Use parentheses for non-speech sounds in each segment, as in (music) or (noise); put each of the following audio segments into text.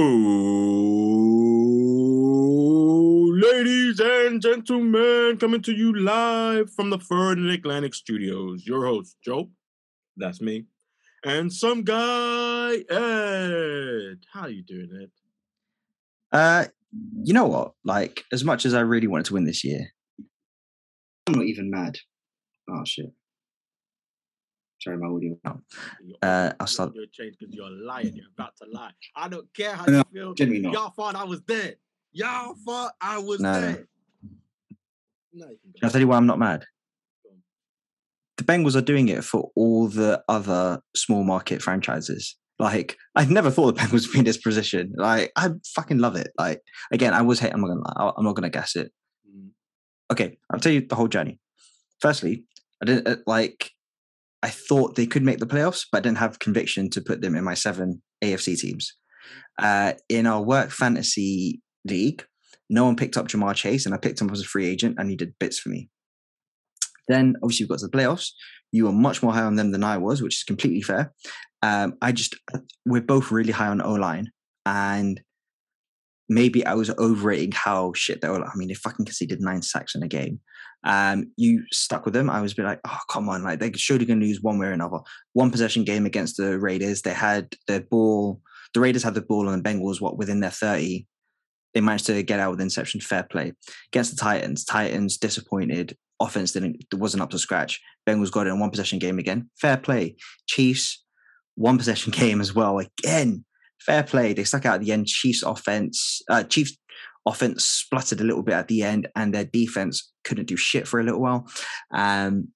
Oh, ladies and gentlemen, coming to you live from the Third and Atlantic Studios. Your host, Joe. That's me. And some guy, Ed. How you doing, Ed? Uh, you know what? Like, as much as I really wanted to win this year, I'm not even mad. Oh shit! Sorry, my audio. Uh, I'll start- your change because you're lying. You're about to lie. I don't care how No, you feel. Y'all thought I was dead. Y'all thought I was No, no. dead. No, can. I'll tell you why I'm not mad. The Bengals are doing it for all the other small market franchises. Like, I never thought the (laughs) Bengals would be in this position. Like, I fucking love it. Like, again, I was hate. I'm not gonna. lie, I'm not gonna guess it. Mm. okay, I'll tell you the whole journey. Firstly, I didn't uh, like. I thought they could make the playoffs, but I didn't have conviction to put them in my seven AFC teams. Uh, in our work fantasy league, no one picked up Ja'Marr Chase, and I picked him as a free agent, and he did bits for me. Then, obviously, we got to the playoffs. You were much more high on them than I was, which is completely fair. Um, I just, we're both really high on O line, and maybe I was overrating how shit they were. I mean, they fucking conceded nine sacks in a game. Um, you stuck with them. I was bit like, oh come on, like they're surely going to lose one way or another. One possession game against the Raiders. They had their ball. The Raiders had the ball and the Bengals. What within their thirty, they managed to get out with interception. Fair play against the Titans. Titans disappointed. Offense didn't wasn't up to scratch. Bengals got it in one possession game again. Fair play. Chiefs one possession (laughs) game as well again fair play. They stuck out at the end. Chiefs offense, uh, Chiefs offense spluttered a little bit at the end, and their defense couldn't do shit for a little while. Um,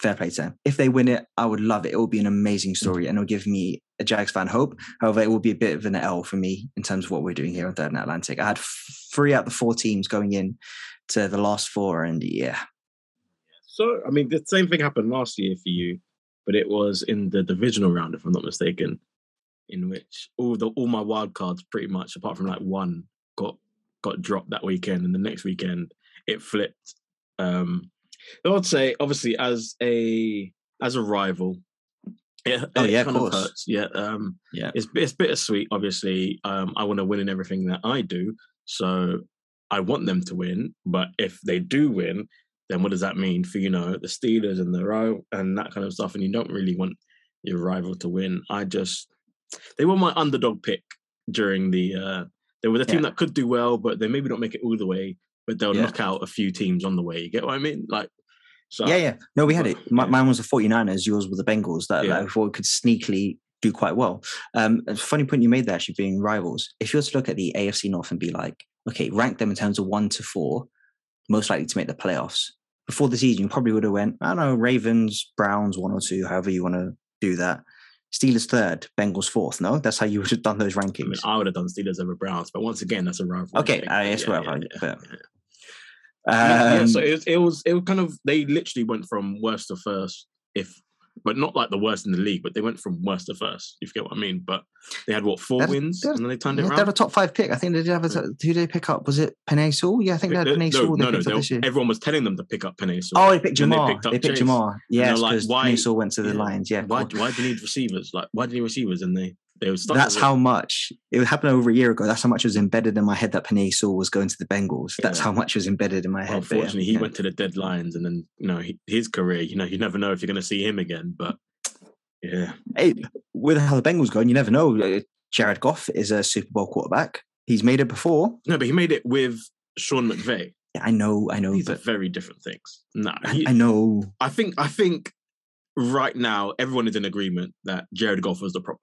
fair play to them. If they win it, I would love it. It will be an amazing story, and it'll give me a Jags fan hope. However, it will be a bit of an L for me in terms of what we're doing here on Third and Atlantic. I had three out of the four teams going in to the last four, and yeah, So, I mean, the same thing happened last year for you, but it was in the divisional round, if I'm not mistaken, in which all the all my wild cards, pretty much, apart from like one, got got dropped that weekend, and the next weekend it flipped. Um, I would say, obviously, as a as a rival, it, Oh, yeah, of kind of course. hurts. Yeah, um, yeah. it's it's bittersweet. Obviously, um, I want to win in everything that I do, so I want them to win. But if they do win, then what does that mean for you know the Steelers and the row and that kind of stuff? And you don't really want your rival to win. I just they were my underdog pick during the. uh They were the team Yeah. that could do well, but they maybe don't make it all the way. But they'll Yeah. knock out a few teams on the way. You get what I mean? Like, so Yeah, yeah. No, we had it. My, yeah. Mine was the 49ers, yours were the Bengals that, Yeah. that I thought could sneakily do quite well. Um, a funny point you made there, actually being rivals. If you were to look at the AFC North and be like, okay, rank them in terms of one to four, most likely to make the playoffs. Before the season, you probably would have went, I don't know, Ravens, Browns, one or two, however you want to do that. Steelers third, Bengals fourth. No, that's how you would have done those I mean, rankings. I would have done Steelers over Browns, but once again, that's a rival. Okay, thing. I But guess yeah, whatever, yeah, yeah, yeah. yeah, Um, so it it was it was kind of they literally went from worst to first, if but not like the worst in the league, but they went from worst to first. If you get what I mean. But they had what four They're- wins, they're- and then they turned it around. they have a top five pick. I think they did have a. Yeah. Who did they pick up? Was it Penei Yeah, I think they had Uh, no, They no, no, year. everyone was telling them to pick up Penny. Oh, they picked then they Ja'Marr. picked up They picked Ja'Marr. Yes, like, because why- went to the yeah, Lions. Yeah, Why? cool. Why do you need receivers? Like, why do you need receivers? And they they were stuck. That's how much it happened over a year ago. That's how much was embedded in my head that Penei Sewell was going to the Bengals. That's Yeah. how much was embedded in my Well, head. but unfortunately, he yeah. went to the deadlines, and then you know he, his career. You know, you never know if you're going to see him again. But yeah, Hey, with how the Bengals going, you never know. Uh, Jared Goff is a Super Bowl quarterback. He's made it before. no, but he made it with Sean McVay. Yeah, I know, I know, These are very different things. No, I, he- I know. I think I think right now everyone is in agreement that Jared Goff was the problem.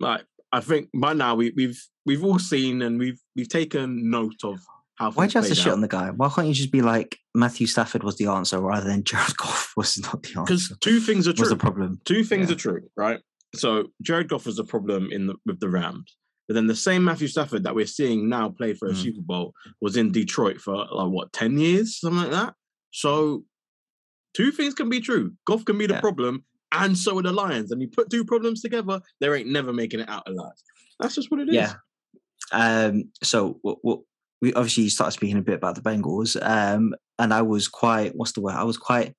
Like I think by now we, we've we've all seen and we've we've taken note of how. Why'd things you have to played shit on the guy? Why can't you just be like Matthew Stafford was the answer rather than (laughs) Jared Goff was not the answer? Because two things are true. was the problem. Two things Yeah. are true, right? So Jared Goff was the problem in the, with the Rams, but then the same Matthew Stafford that we're seeing now play for a Mm. Super Bowl was in Detroit for like what ten years, something like that. So two things can be true. Goff can be the Yeah. problem, and so are the Lions. And you put two problems together, they ain't never making it out alive. That's just what it is. Yeah. Um, so what, what we obviously started speaking a bit about the Bengals, um, and I was quite what's the word? I was quite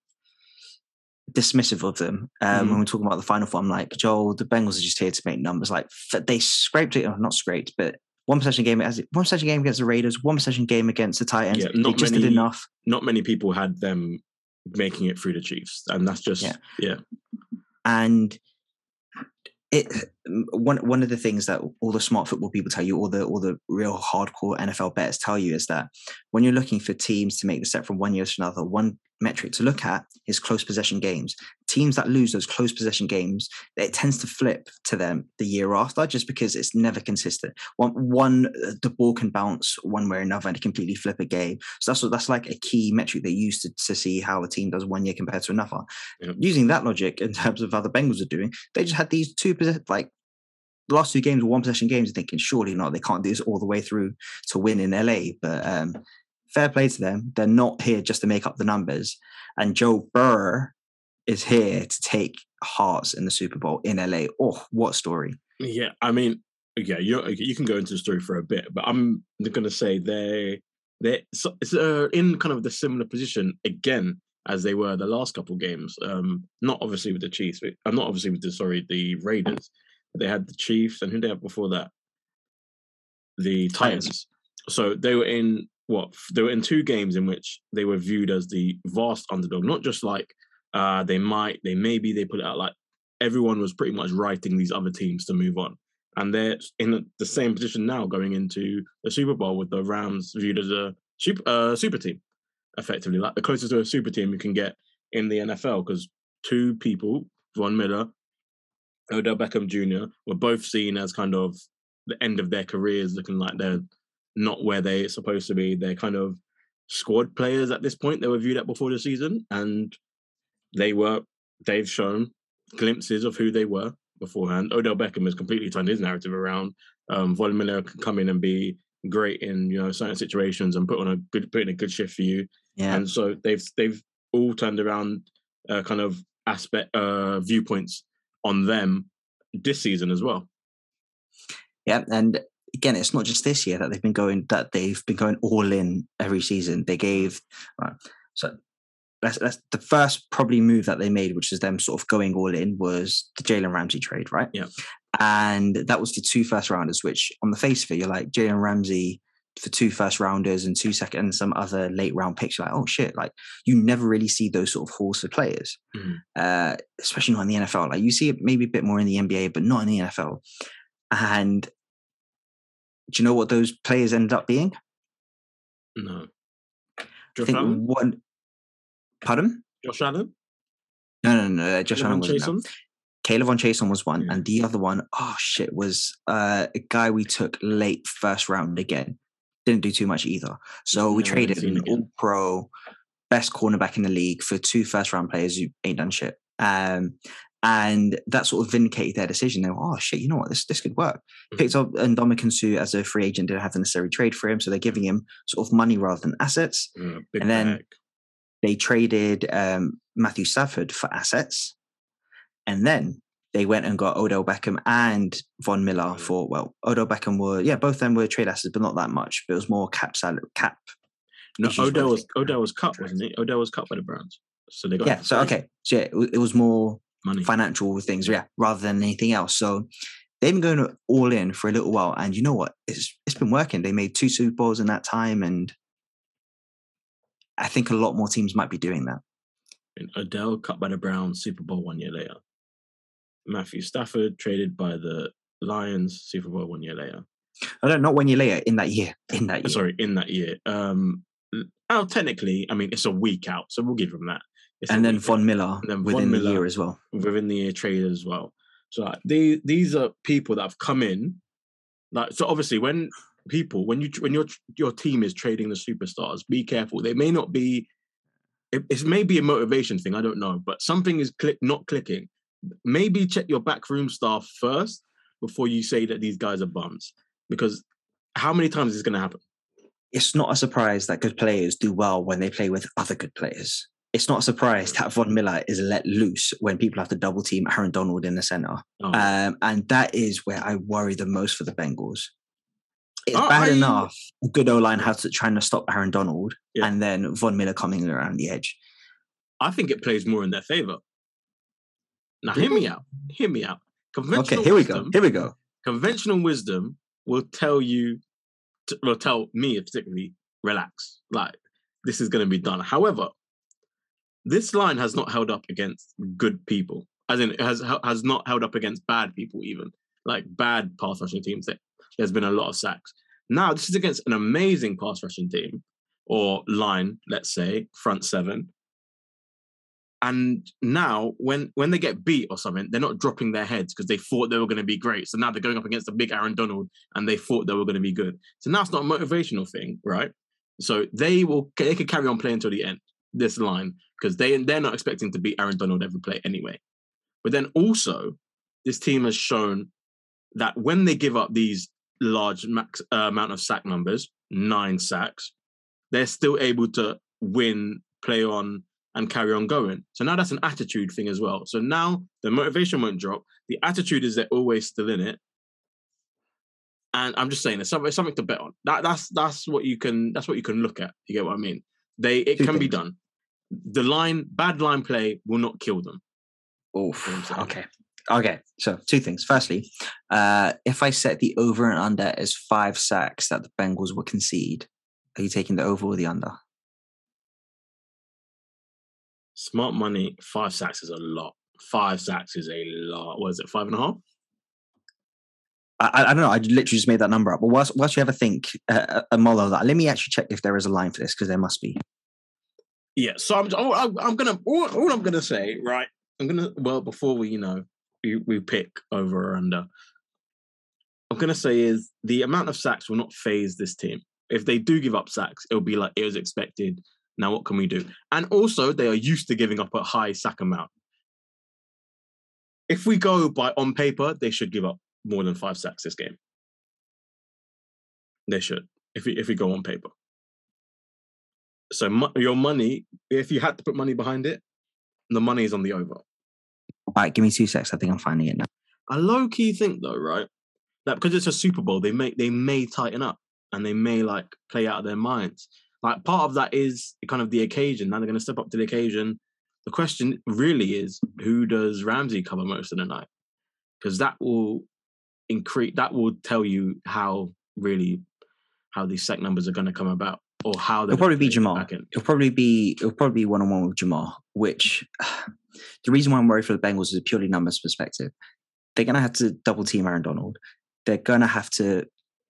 dismissive of them um, Mhm. when we're talking about the final four. I'm like, Joel, the Bengals are just here to make numbers. Like they scraped it, or not scraped, but one possession game as one possession game against the Raiders, one possession game against the Titans. Yeah, they not just did enough. Not many people had them making it through the Chiefs, and that's just Yeah. yeah. and it one one of the things that all the smart football people tell you, all the all the real hardcore NFL betters tell you is that when you're looking for teams to make the step from one year to another, one metric to look at is close possession games. Teams that lose those close possession games, it tends to flip to them the year after, just because it's never consistent. One one uh, the ball can bounce one way or another and completely flip a game. So that's what that's like a key metric they use to, to see how a team does one year compared to another. Yeah. Using that logic in terms of how the Bengals are doing, they just had these two like the last two games were one possession games, thinking surely not, they can't do this all the way through to win in LA. But um, fair play to them. They're not here just to make up the numbers. And Joe Burr is here to take hearts in the Super Bowl in LA. Oh, what story! Yeah, I mean, yeah, you you can go into the story for a bit, but I'm going to say they they so, uh, in kind of the similar position again as they were the last couple games. Um, not obviously with the Chiefs, but, uh, not obviously with the sorry the Raiders. They had the Chiefs, and who they had before that? The Titans. Titans. So they were in what? They were in two games in which they were viewed as the vast underdog, not just like uh, they might, they maybe, they put it out like everyone was pretty much writing these other teams to move on. And they're in the same position now going into the Super Bowl with the Rams viewed as a super, uh, super team, effectively, like the closest to a super team you can get in the NFL because two people, Von Miller, Odell Beckham Jr., were both seen as kind of the end of their careers, looking like they're not where they're supposed to be. They're kind of squad players at this point. They were viewed at before the season, and they were. They've shown glimpses of who they were beforehand. Odell Beckham has completely turned his narrative around. Um, Von Miller can come in and be great in you know certain situations and put on a good put in a good shift for you. Yeah, And so they've they've all turned around uh, kind of aspect uh, viewpoints on them this season as well. yeah, and again, it's not just this year that they've been going that they've been going all in every season. They gave right, so that's that's the first probably move that they made, which is them sort of going all in, was the Jalen Ramsey trade, right? Yeah. and that was the two first rounders. Which on the face of it, you're like Jalen Ramsey for two first rounders and two second and some other late round picks. You're like, oh shit! Like you never really see those sort of hauls for players, Mhm. uh, especially not in the NFL. Like you see it maybe a bit more in the NBA, but not in the NFL. And do you know what those players ended up being? No. I think Allen? one. Pardon? Josh Allen? No, no, no. uh, Josh Allen wasn't. no. K'Lavon Chaisson was one, Yeah. and the other one, oh shit, was uh, a guy we took late first round again. Didn't do too much either. So we Never traded an all pro, best cornerback in the league for two first round players who ain't done shit. Um, and that sort of vindicated their decision. They were, oh shit, you know what, this this could work. Mhm. Picked up Ndamukong Suh as a free agent, didn't have the necessary trade for him, so they're giving him sort of money rather than assets. Uh, And then- bag. They traded um, Matthew Stafford for assets, and then they went and got Odell Beckham and Von Miller Mm. for well, Odell Beckham were yeah, both of them were trade assets, but not that much. But it was more cap salary cap. No, Odell was. Odell was cut, wasn't he? Odell was cut by the Browns. So they got Yeah, so okay, so yeah, it, it was more money. financial things, yeah, rather than anything else. So they've been going all in for a little while, and you know what? It's it's been working. They made two Super Bowls in that time, and I think a lot more teams might be doing that. And Odell cut by the Browns, Super Bowl one year later. Matthew Stafford traded by the Lions, Super Bowl one year later. I don't not one year later in that year. In that year. Sorry, in that year. Um, oh, technically, I mean, it's a week out, so we'll give him that. And then. Von Miller then within Von the year as well. within the year trade as well. So like, they, these are people that have come in. Like so, obviously, when people when you when your your team is trading the superstars, be careful. They may not be. It, may be a motivation thing. I don't know, but something is click not clicking. Maybe check your backroom staff first before you say that these guys are bums, because how many times is this going to happen? It's not a surprise that good players do well when they play with other good players. It's not a surprise that Von Miller is let loose when people have to double team Aaron Donald in the center. Oh, Um, and that is where I worry the most for the Bengals. It's Oh, bad I- enough a good O line has to trying to stop Aaron Donald, Yeah. and then Von Miller coming around the edge. I think it plays more in their favor. Now, hear me out. Hear me out. Okay, Conventional here we go. Here we go. conventional wisdom will tell you, to, will tell me particularly, relax. Like this is going to be done. However, this line has not held up against good people, as in it has has not held up against bad people, even like bad pass rushing teams. There's been a lot of sacks. Now this is against an amazing pass rushing team or line, let's say front seven. And now, when when they get beat or something, they're not dropping their heads because they thought they were going to be great. So now they're going up against a big Aaron Donald, and they thought they were going to be good. So now it's not a motivational thing, right? So they will they could carry on playing until the end. This line because they they're not expecting to beat Aaron Donald every play anyway. But then also, this team has shown that when they give up these large max uh, amount of sack numbers, nine sacks, they're still able to win, play on, and carry on going. So now that's an attitude thing as well. So now the motivation won't drop. The attitude is they're always still in it. And I'm just saying, it's something, it's something to bet on. That that's that's what you can that's what you can look at. You get what I mean? They it Two can things. be done the line, bad line play will not kill them. Oof. Okay. Okay. So two things. Firstly, uh, if I set the over and under as five sacks that the Bengals will concede, are you taking the over or the under? Smart money, five sacks is a lot. Five sacks is a lot. Was it five and a half? I, I, don't know. I literally just made that number up. But whilst, whilst you ever think uh, a mull of that, let me actually check if there is a line for this because there must be. Yeah, so I'm, oh, I'm gonna all, all, I'm gonna say, right? I'm gonna well before we you know we, we pick over or under. I'm gonna say is the amount of sacks will not phase this team. If they do give up sacks, it'll be like it was expected. Now what can we do? And also they are used to giving up a high sack amount. If we go by on paper, they should give up more than five sacks this game. They should, if we if we go on paper. So mo- your money, if you had to put money behind it, the money is on the over. All right, give me two secs. I think I'm finding it now. I low key think though, right? That because it's a Super Bowl, they may they may tighten up and they may like play out of their minds. Like part of that is kind of the occasion. Now they're going to step up to the occasion. The question really is, who does Ramsey cover most of the night? Because that will increase. That will tell you how really how these sack numbers are going to come about or how it'll probably be Jamal. It'll probably be it'll probably be one on one with Jamal. Which (sighs) the reason why I'm worried for the Bengals is a purely numbers perspective. They're going to have to double team Aaron Donald. They're going to have to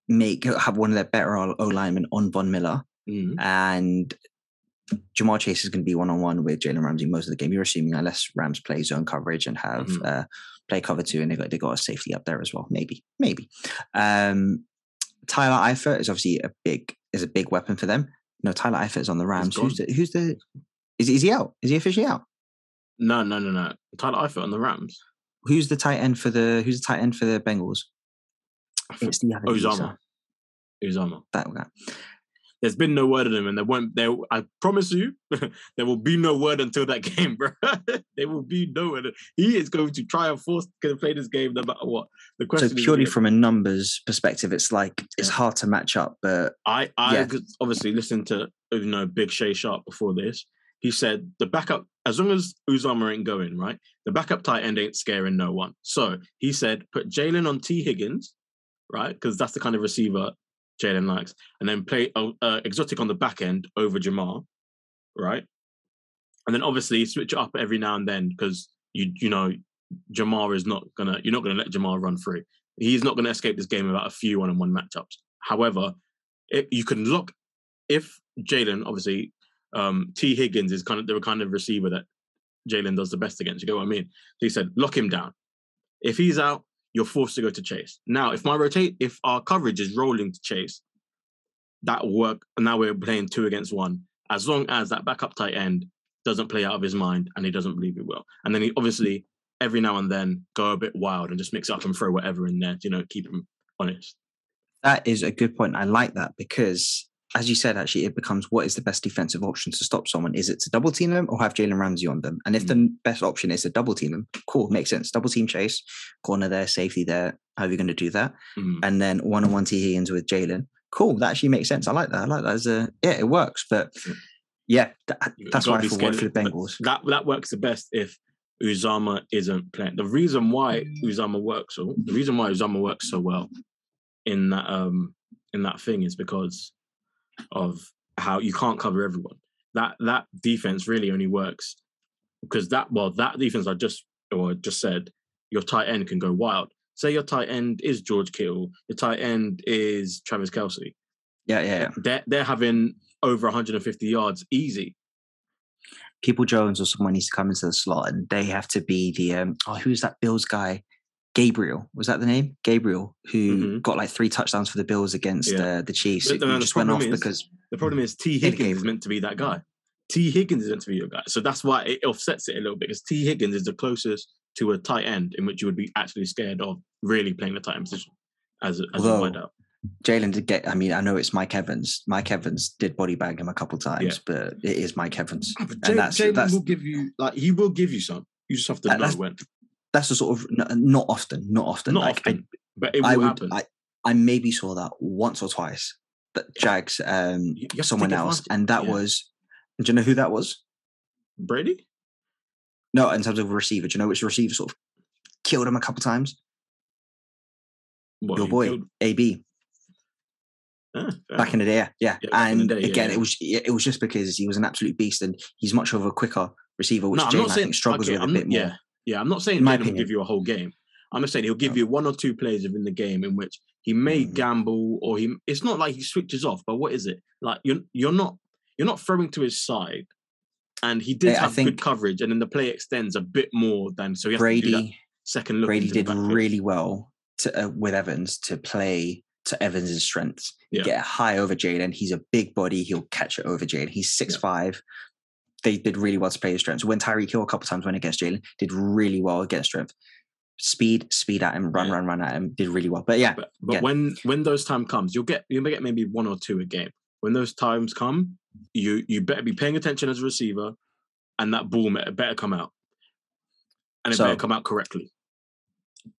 make have one of their better O linemen on Von Miller, mm. and Jamal Chase is going to be one on one with Jalen Ramsey most of the game. You're assuming unless Rams play zone coverage and have mm-hmm. uh, play cover two, and they got they got a safety up there as well. Maybe, maybe. Um, Tyler Eifert is obviously a big is a big weapon for them. No, Tyler Eifert is on the Rams. Who's the, who's the is, is he out? Is he officially out? No, no, no, no. Tyler Eifert on the Rams. Who's the tight end for the Who's the tight end for the Bengals? It's the other Uzomah. Uzomah. That guy there's been no word on him, and there won't. There, I promise you, (laughs) there will be no word until that (laughs) game, bro. there will be no word. He is going to try and force to play this game no matter what. The question. So purely from a numbers perspective, it's like it's hard to match up. But I, I yeah. obviously listened to you know Big Shay Sharp before this. He said the backup, as long as Uzomah ain't going right, the backup tight end ain't scaring no one. So he said put Jalen on Tee Higgins, right? Because that's the kind of receiver Jalen likes, and then play uh, uh, exotic on the back end over Ja'Marr, right? And then obviously switch it up every now and then because you you know Ja'Marr is not gonna you're not gonna let Ja'Marr run free. He's not gonna escape this game without a few one-on-one matchups. However, it, you can lock if Jalen obviously um, Tee Higgins is kind of the kind of receiver that Jalen does the best against. You get what I mean? So he said lock him down. If he's out, you're forced to go to chase. Now, if my rotate, if our coverage is rolling to chase, that will work. Now we're playing two against one. As long as that backup tight end doesn't play out of his mind and he doesn't believe he will. And then he obviously every now and then go a bit wild and just mix up and throw whatever in there, you know, keep him honest. That is a good point. I like that because as you said, actually, it becomes what is the best defensive option to stop someone? Is it to double team them or have Jalen Ramsey on them? And if mm-hmm. the mm. best option is to double team them, cool, makes sense. Double team chase, corner there, safety there. How are you going to do that? Mm-hmm. And then one on one Tee Higgins with Jalen. Cool, that actually makes sense. I like that. I like that as a yeah, it works. But yeah, that, that's why I feel for the Bengals. That that works the best if Uzomah isn't playing. The reason why Uzomah works, so the reason why Uzomah works so well in that um in that thing is because of how you can't cover everyone. That that defense really only works because that well that defense I just or just said your tight end can go wild. Say your tight end is George Kittle, your tight end is Travis Kelce. Yeah, yeah, yeah. They're they're having over 150 yards easy. People Jones or someone needs to come into the slot, and they have to be the um. Oh, who's that Bills guy? Gabriel was that the name? Gabriel, who Mhm. got like three touchdowns for the Bills against Yeah. uh, the Chiefs. But no, just went off is- because The problem is Tee Higgins is meant to be that guy. Tee Higgins is meant to be your guy. So that's why it offsets it a little bit because Tee Higgins is the closest to a tight end in which you would be actually scared of really playing the tight end position as a, as a Although- wide out. Jalen did get. I mean, I know it's Mike Evans. Mike Evans did body bag him a couple times, but it is Mike Evans, and Jalen that's Jalen will give you like he will give you some. You just have to That- know when. That's the sort of not often, not often. Not like, I- but it will I, would, happen. I, I maybe saw that once or twice. That Jags, um, someone else, and that Yeah. was. Do you know who that was? Brady. No, in terms of receiver. Do you know which receiver sort of killed him a couple times? What, Your boy, killed- AB, Ah, back in the day. Yeah, yeah. Yeah, back in and day, again, yeah. it was it was just because he was an absolute beast, and he's much of a quicker receiver, which No, I'm Jalen not I think struggles okay, with a I'm bit more. Yeah, yeah. I'm not saying Jalen will give you a whole game. I'm just saying he'll give you one or two plays within the game in which he may Mhm. gamble or he. It's not like he switches off, but what is it like? You're you're not you're not throwing to his side, and he did Yeah, I have think- good coverage, and then the play extends a bit more than so he has to do that Brady second look. Brady did really well to, uh, with Evans to play to Evans' strengths. Yeah. Get high over Jaden. He's a big body. He'll catch it over Jaden. He's six five. They did really well to play his strengths. When Tyreek Hill a couple times went against Jalen, did really well against strength. Speed, speed at him, run, Yeah. run, run at him. Did really well. But yeah, But, but Yeah. when when those time comes, you'll get you may get maybe one or two a game. When those times come, you you better be paying attention as a receiver, and that ball better come out, and it So- better come out correctly.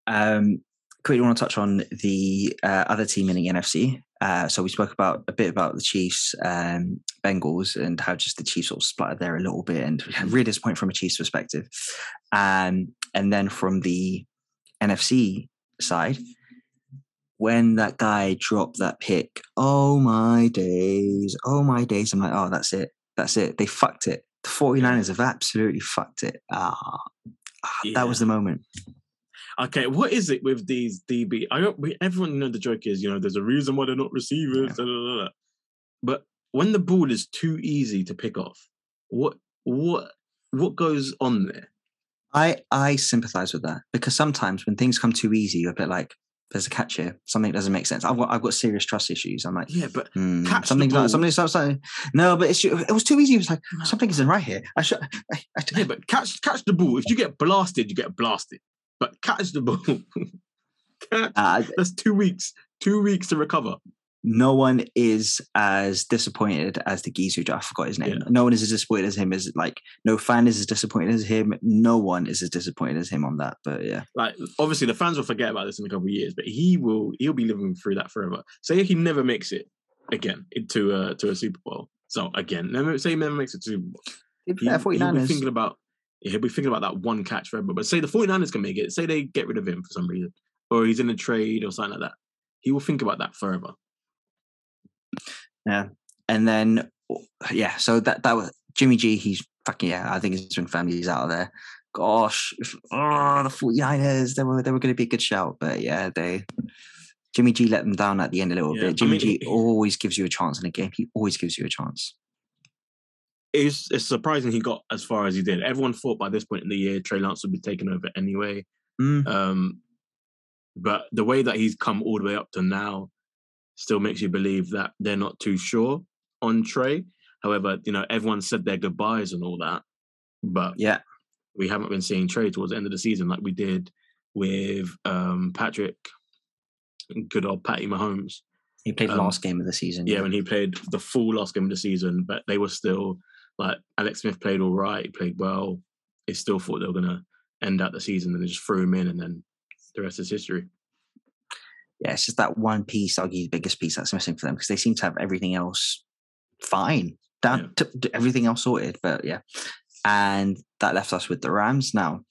Um, quickly want to touch on the uh, other team in the NFC. Uh, so we spoke about a bit about the Chiefs, um, Bengals, and how just the Chiefs sort of splattered there a little bit, and really disappointing from a Chiefs perspective. Um, and then from the NFC side, when that guy dropped that pick, oh my days, oh my days, I'm like, oh, that's it, that's it. They fucked it. The 49ers have absolutely fucked it. Ah, ah, that was the moment. Okay, what is it with these DB? I don't, we, everyone know the joke is you know there's a reason why they're not receivers, da. but when the ball is too easy to pick off, what what what goes on there? I I sympathize with that because sometimes when things come too easy, you're a bit like, "There's a catch here. Something doesn't make sense." I've got I've got serious trust issues. I'm like, Yeah, but hmm, catch something like something something. No, but it's it was too easy. It was like something isn't right here. I should. I, I, yeah, but catch catch the ball. If you get blasted, you get blasted. But catch the ball. (laughs) catch. uh, That's two weeks. Two weeks to recover. no one is as disappointed as the geezer. I forgot his name. Yeah. No one is as disappointed as him. As like no fan is as disappointed as him. No one is as disappointed as him on that. But yeah, Like obviously, the fans will forget about this in a couple of years, but he will. He'll be living through that forever. Say he never makes it again into a to a Super Bowl. So again, never say he never makes it to Super Bowl. He, yeah, he'll be thinking about he'll be thinking about that one catch forever. But say the 49ers can make it. Say they get rid of him for some reason, or he's in a trade or something like that. He will think about that forever. Yeah. And then yeah, so that that was Jimmy G. He's fucking yeah. I think his family's out of there. Gosh, if, oh, the 49ers, they were they were going to be a good shout, but yeah, they Jimmy G let them down at the end a little Yeah, bit. Jimmy mean, G always gives you a chance in a game. He always gives you a chance. It's, it's surprising he got as far as he did. Everyone thought by this point in the year Trey Lance would be taken over anyway. Mm. Um, but the way that he's come all the way up to now still makes you believe that they're not too sure on Trey. However, you know, everyone said their goodbyes and all that, but Yeah, we haven't been seeing Trey towards the end of the season like we did with um, Patrick, good old Patty Mahomes. he played Um, last game of the season. Yeah, when he played the full last game of the season, but they were still like Alex Smith played all right, he played well. They still thought they were gonna end out the season and they just threw him in and then the rest is history. yeah, it's just that one piece. You the biggest piece that's missing for them because they seem to have everything else fine, down Yeah. to, to everything else sorted. But yeah, and that left us with the Rams. Now,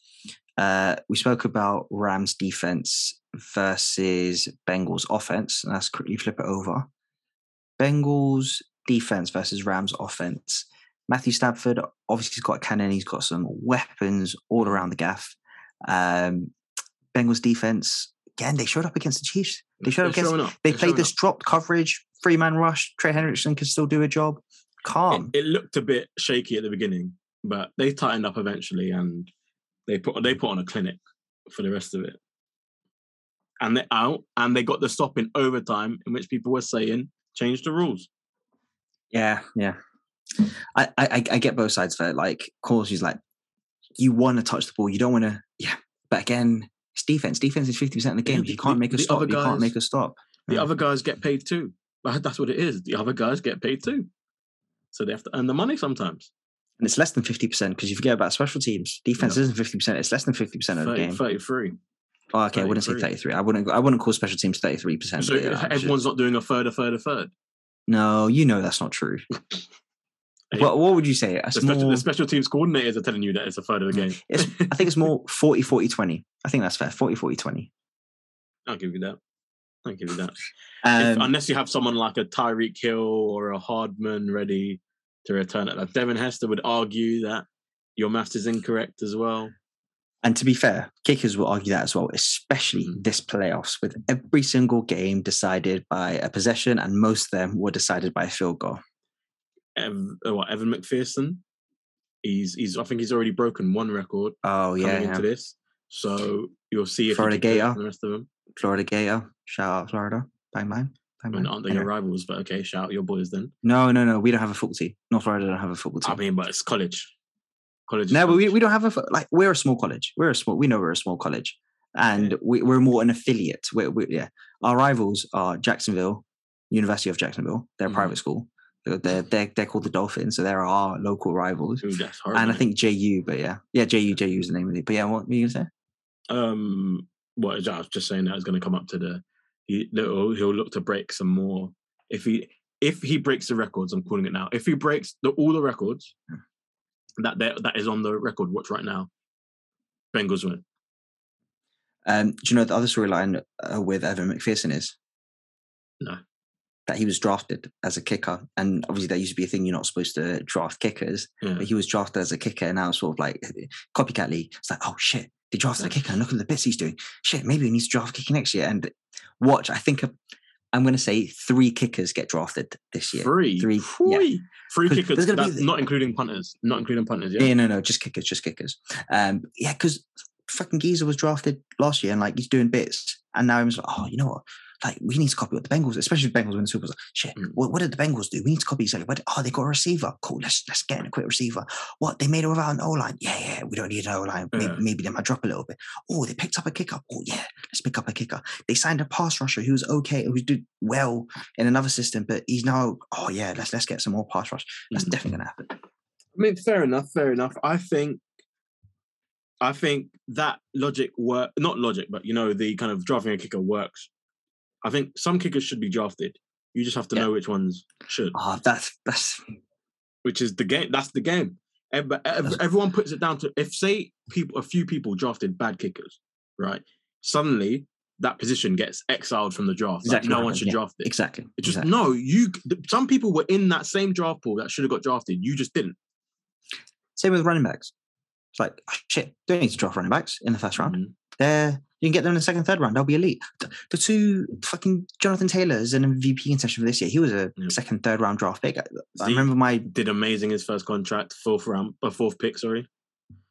uh, we spoke about Rams defense versus Bengals offense. Let's quickly flip it over. Bengals defense versus Rams offense. Matthew Stafford, obviously, he's got a cannon. He's got some weapons all around the gaff. Um, Bengals defense, again, they showed up against the Chiefs. They showed up They're against. up. They They're played this up. dropped coverage, three man rush. Trey Hendrickson can still do a job. Calm. It, it looked a bit shaky at the beginning, but they tightened up eventually, and they put they put on a clinic for the rest of it. And they out, and they got the stop in overtime, in which people were saying change the rules. Yeah, yeah. I, I I- get both sides for it. Like, of course, he's like, you want to touch the ball, you don't want to. Yeah, but again, it's defense. Defense is fifty percent of the Yeah, game. the- you can't make a stop. You can't make a stop. The Yeah. other guys get paid too. (laughs) That's what it is. The other guys get paid too, so they have to earn the money sometimes. And it's less than fifty percent because you forget about special teams. Defense Yeah. isn't fifty percent. It's less than fifty percent of the game. 33. Oh, okay, I wouldn't say 33. thirty-three. I wouldn't. I wouldn't call special teams thirty-three percent. So everyone's not doing a third, a third, a third. No, you know that's not true. (laughs) Hey, What What would you say? The, special, the special teams coordinators are telling you that it's a third of the game. it's, I think it's more (laughs) 40, 40, 20. I think that's fair. 40, 40, 20. I'll give you that. I'll give you that. If- Um, unless you have someone like a Tyreek Hill or a Hardman ready to return it. Like Devin Hester would argue that your maths is incorrect as well. And to be fair, kickers will argue that as well, especially Mm. this playoffs, with every single game decided by a possession, and most of them were decided by a field goal. Ev, uh, what, Evan McPherson, he's he's I think he's already broken one record Oh coming yeah, into yeah. this. So you'll see if Florida he can catch Gator. the rest of them. Florida Gator, shout out Florida, bang bang, I bang mean, aren't they Anyway. your rivals? But okay, shout out your boys then. No, no, no, we don't have a football team. North Florida don't have a football team. I mean, but it's college. College. no, but we, we don't have a like we're a small college. We're a small. We know we're a small college, and we, we're more an affiliate. We're, we yeah, our rivals are Jacksonville, University of Jacksonville. They're a Mhm. private school. They're, they're they're called the Dolphins, so there are local rivals. Ooh, hard. and I think JU, but yeah, yeah, JU, JU is the name of it. But yeah, what were you gonna say? um, what I was just saying that is going to come up to the. He, he'll, he'll look to break some more. If he if he breaks the records, I'm calling it now. If he breaks the, all the records that there- that is on the record watch right now, Bengals win. Um, do you know the other storyline uh, with Evan McPherson is? No. That he was drafted as a kicker, and obviously that used to be a thing. You're not supposed to draft kickers, Yeah. but he was drafted as a kicker, and now it's sort of like (laughs) copycat league. It's like, oh shit, they drafted a kicker, and look at the bits he's doing. Shit, maybe he needs to draft kicker next year. And watch, I think I'm going to say three kickers get drafted this year. Three, Three, yeah. three, kickers. gonna be not including punters. Not including punters. Yeah. Yeah, no, no, just kickers, just kickers. Um, yeah, because fucking Geezer was drafted last year and like he's doing bits, and now I'm just like, oh, you know what? Like we need to copy what the Bengals, especially the Bengals win the Super Bowl. Like, Shit, Mm. what, what did the Bengals do? We need to copy exactly. What? Oh, they got a receiver. Cool. Let's let's get in a quick receiver. What? They made it without an O line. Yeah, yeah. We don't need an O line. Maybe, Yeah. maybe they might drop a little bit. Oh, they picked up a kicker. Oh yeah, let's pick up a kicker. They signed a pass rusher who was okay, who's did well in another system, but he's now. Oh yeah, let's let's get some more pass rush. That's Mhm. definitely gonna happen. I mean, fair enough, fair enough. I think, I think that logic work, not logic, but you know, the kind of drafting a kicker works. I think some kickers should be drafted. You just have to Yeah. know which ones should, Oh, that's that's which is the game. That's the game. Ev- Everyone puts it down to if, say, people, a few people drafted bad kickers, right? Suddenly, that position gets exiled from the draft. Like, Exactly no what one should yeah. draft it. exactly. It just exactly. no. You, some people were in that same draft pool that should have got drafted. You just didn't. Same with running backs. It's like oh, shit. Don't need to draft running backs in the first round. Mhm. They're you can get them in the second, third round. They'll be elite. The, two fucking Jonathan Taylor's an MVP contestant for this year. He was a Yeah. second, third round draft pick. I, remember my, did amazing his first contract, fourth round, a fourth pick. Sorry.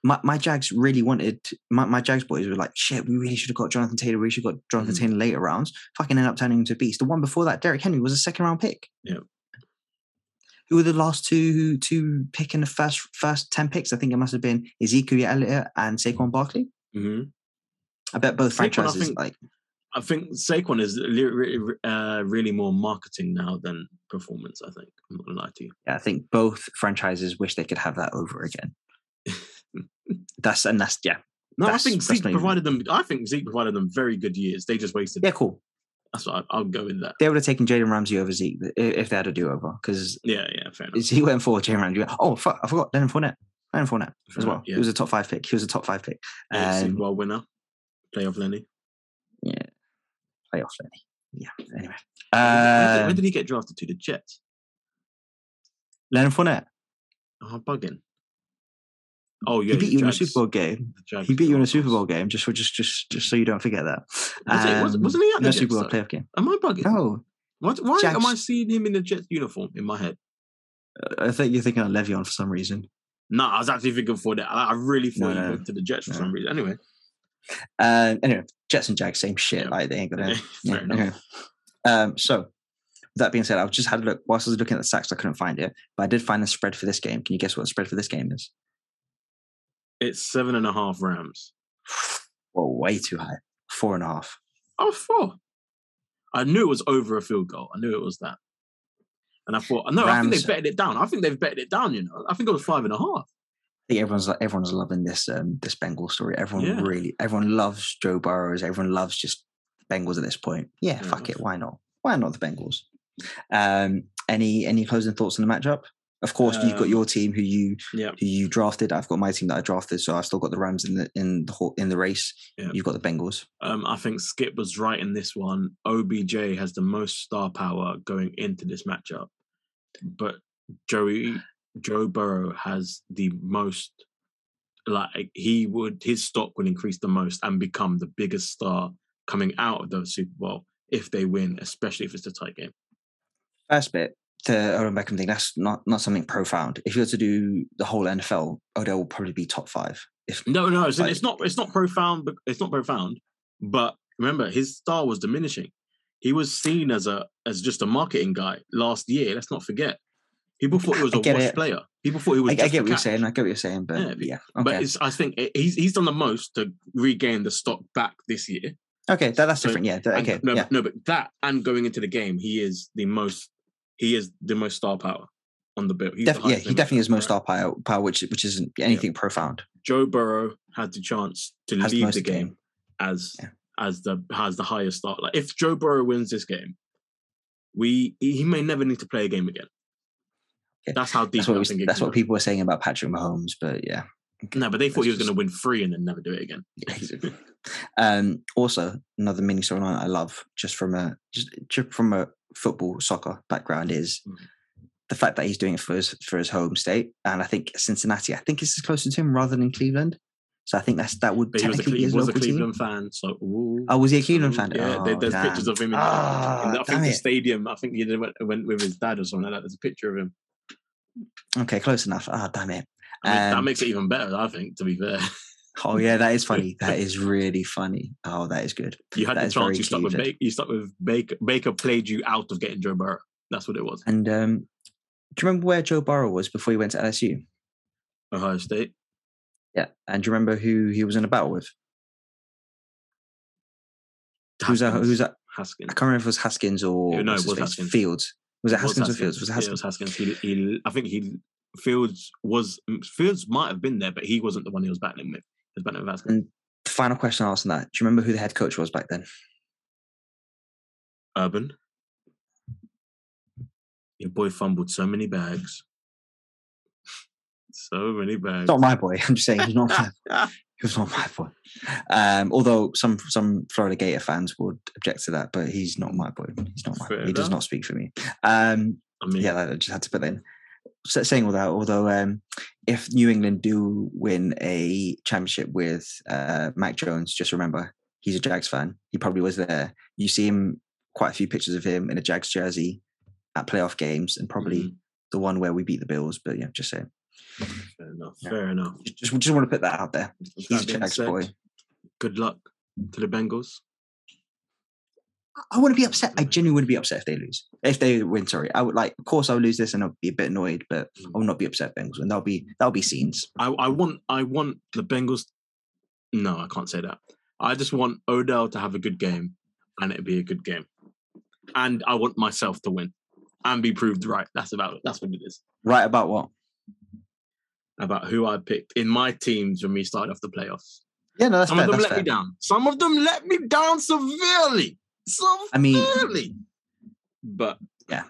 my my Jags really wanted my, my Jags boys were like shit. We really should have got Jonathan Taylor. We should have got Jonathan Mhm. Taylor later rounds. Fucking end up turning into a beast. The one before that, Derrick Henry, was a second round pick. Yeah. Who were the last two to pick in the first first ten picks? I think it must have been Ezekiel Elliott and Saquon Barkley. hmm I bet both Saquon, I franchises think- like I think Saquon is uh, really more marketing now than performance. I think I'm not gonna lie to you. yeah, I think both franchises wish they could have that over again. (laughs) that's and that's yeah. No, That's- I think Zeke provided them. I think Zeke provided them very good years. They just wasted. Yeah, cool. That's what I, I'll go with that. They would have taken Jaden Ramsey over Zeke if they had a do over because Yeah, yeah, fair enough. he went for Jalen Ramsey. Oh fuck, I forgot Leonard Fournette. Leonard Fournette as well. enough, He was a top five pick. He was a top five pick. Yeah, Um, Super Bowl winner, playoff Lenny. yeah, playoff, Lenny. Yeah. Anyway, when did, um, did he get drafted to? The Jets. Leonard Fournette. Oh, I'm bugging. Oh yeah, he beat you in a Super Bowl game. He beat you in a Super. Bowl game, just just just just so you don't forget that. Was it- was- Um, wasn't he at in the Super Bowl though? playoff game? Am I bugging? No, What, why am I seeing him in the Jets uniform in my head? I think you're thinking of Le'Veon for some reason. No, I was actually thinking for that. I, really No, thought he no, went to the Jets for no. some reason. Anyway, Um, anyway, Jets and Jags, same shit. Yeah. Like they ain't gonna. yeah, okay. Um, so that being said, I've just had a look. Whilst I was looking at the sacks, I couldn't find it, but I did find the spread for this game. Can you guess what the spread for this game is? It's seven and a half Rams. Well, way too high. Four and a half. Oh, four. I knew it was over a field goal. I knew it was that. And I thought, no, I think they've betted it down. I think they've betted it down, you know. I think it was five and a half. I think everyone's everyone's loving this um this Bengal story. Everyone Yeah. really everyone loves Joe Burrows. Everyone loves just Bengals at this point. Yeah, Fair fuck it. Why not? Why not the Bengals? Um, any any closing thoughts on the matchup? Of course, you've got Um, your team who you Yeah. who you drafted. I've got my team that I drafted, so I've still got the Rams in the in the in the race. Yeah. You've got the Bengals. Um, I think Skip was right in this one. OBJ has the most star power going into this matchup, but Joey Joe Burrow has the most. Like he would, his stock would increase the most and become the biggest star coming out of the Super Bowl if they win, especially if it's a tight game. First bit, the Odell Beckham thing. That's not not something profound. If you were to do the whole NFL, Odell will probably be top five. If No, no, it's, Like- it's not. It's not profound. But it's not profound. But remember, his star was diminishing. He was seen as a as just a marketing guy last year. Let's not forget. People thought he was a it. player. People thought he was. I, I get what you're saying. I get what you're saying, but Yeah, yeah, But it's, I think it- he's he's done the most to regain the stock back this year. okay, that, that's so- different. Yeah, that- And- okay, no, yeah. no, but that and going into the game, he is the most. He is the most star power on the bill. He's the yeah, he definitely is most star power, power which which isn't anything profound. Joe Burrow had the chance to Has the the game. game as Yeah. as the has the highest start. Like if Joe Burrow wins this game, we he may never need to play a game again. That's how deep That's what we, that's what people were saying about Patrick Mahomes, but yeah. No, but they thought he was That's going to win three and then never do it again. (laughs) um, also, another mini storyline I love, just from a just, just from a football soccer background, is Mhm. the fact that he's doing it for his for his home state, and I think Cincinnati. I think it's closer to him rather than Cleveland. So I think that's that would But he was a, technically Cle- be he was a local team. Cleveland fan, so ooh, Oh, was he a Cleveland fan? Yeah, there- Oh, there's pictures of him. In, Ah, in the, I think the it. stadium. I think he went, went with his dad or something like that. There's a picture of him. Okay, close enough. Ah, damn it. I mean, that Um, makes it even better. I think, to be fair, Oh yeah, that is funny. (laughs) That is really funny. Oh, that is good. you had That the chance. You stuck with Baker. You stuck with Baker. Baker played you out of getting Joe Burrow. That's what it was. And um, do you remember where Joe Burrow was before he went to LSU? Ohio State. Yeah. And do you remember who he was in a battle with? Who's that? Haskins. Who's that? Haskins. I can't remember if it was Haskins or Yeah, no, it was? Haskins. Fields. Was it was Haskins or Fields? Was it Yeah, Haskins? it was Haskins. He, he, I think he Fields was Fields might have been there, but he wasn't the one he was battling with. He was battling with Haskins. And the final question I asked on that. Do you remember who the head coach was back then? Urban. Your boy fumbled so many bags. (laughs) So many bags. Not my boy. I'm just saying he's not (laughs) he was not my boy. Um, although some some Florida Gator fans would object to that, but he's not my boy. He's not my Fair he does not speak for me. Um, I mean, yeah, I just had to put that in. So, saying all that, although um, if New England do win a championship with uh, Mac Jones, just remember he's a Jags fan. He probably was there. You see him quite a few pictures of him in a Jags jersey at playoff games, and probably Mhm. the one where we beat the Bills. But yeah, just saying. Fair enough. Yeah. Fair enough. Just just, want to put that out there. He's a Jags said, boy. Good luck to the Bengals. I wouldn't be upset. I genuinely wouldn't be upset if they lose. If they win, sorry. I would like, of course, I would lose this and I'll be a bit annoyed, but hmm. I would not be upset. Bengals, and that'll be that'll be scenes. I, I want I want the Bengals. No, I can't say that. I just want Odell to have a good game, and it'd be a good game, and I want myself to win and be proved right. That's about it. That's what it is. Right about what? About who I picked in my teams when we started off the playoffs. Yeah, no, that's Some fair. of them let fair. me down. Some of them let me down severely. Some, I mean- but Yeah.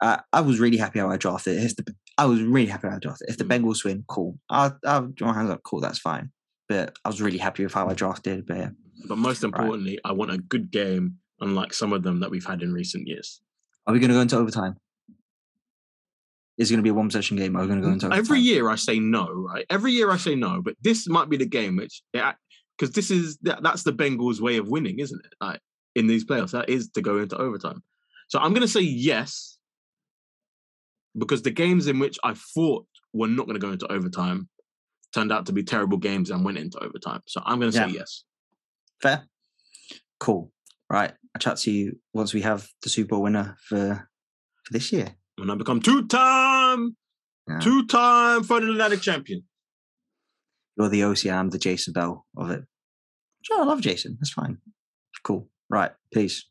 I, I was really happy how I drafted it. The, I was really happy how I drafted it. If the Mm. Bengals win, cool. I'll, I'll draw my hands up, cool, that's fine. But I was really happy with how I drafted. But yeah. But most importantly, I want a good game, unlike some of them that we've had in recent years. Are we going to go into overtime? Is going to be a one possession game? Are we going to go into overtime? Every year I say no, right? Every year I say no, but this might be the game which, because this is that, that's the Bengals' way of winning, isn't it? Like in these playoffs, that is to go into overtime. So I'm going to say yes, because the games in which I thought were not going to go into overtime turned out to be terrible games and went into overtime. So I'm going to say Yeah. yes. Fair. Cool. Right. I'll chat to you once we have the Super Bowl winner for for this year. When I become two-time, Yeah. two-time Final Atlantic champion. You're the Osi, I'm the Jason Bell of it. Sure, I love Jason. That's fine. Cool. Right. Peace.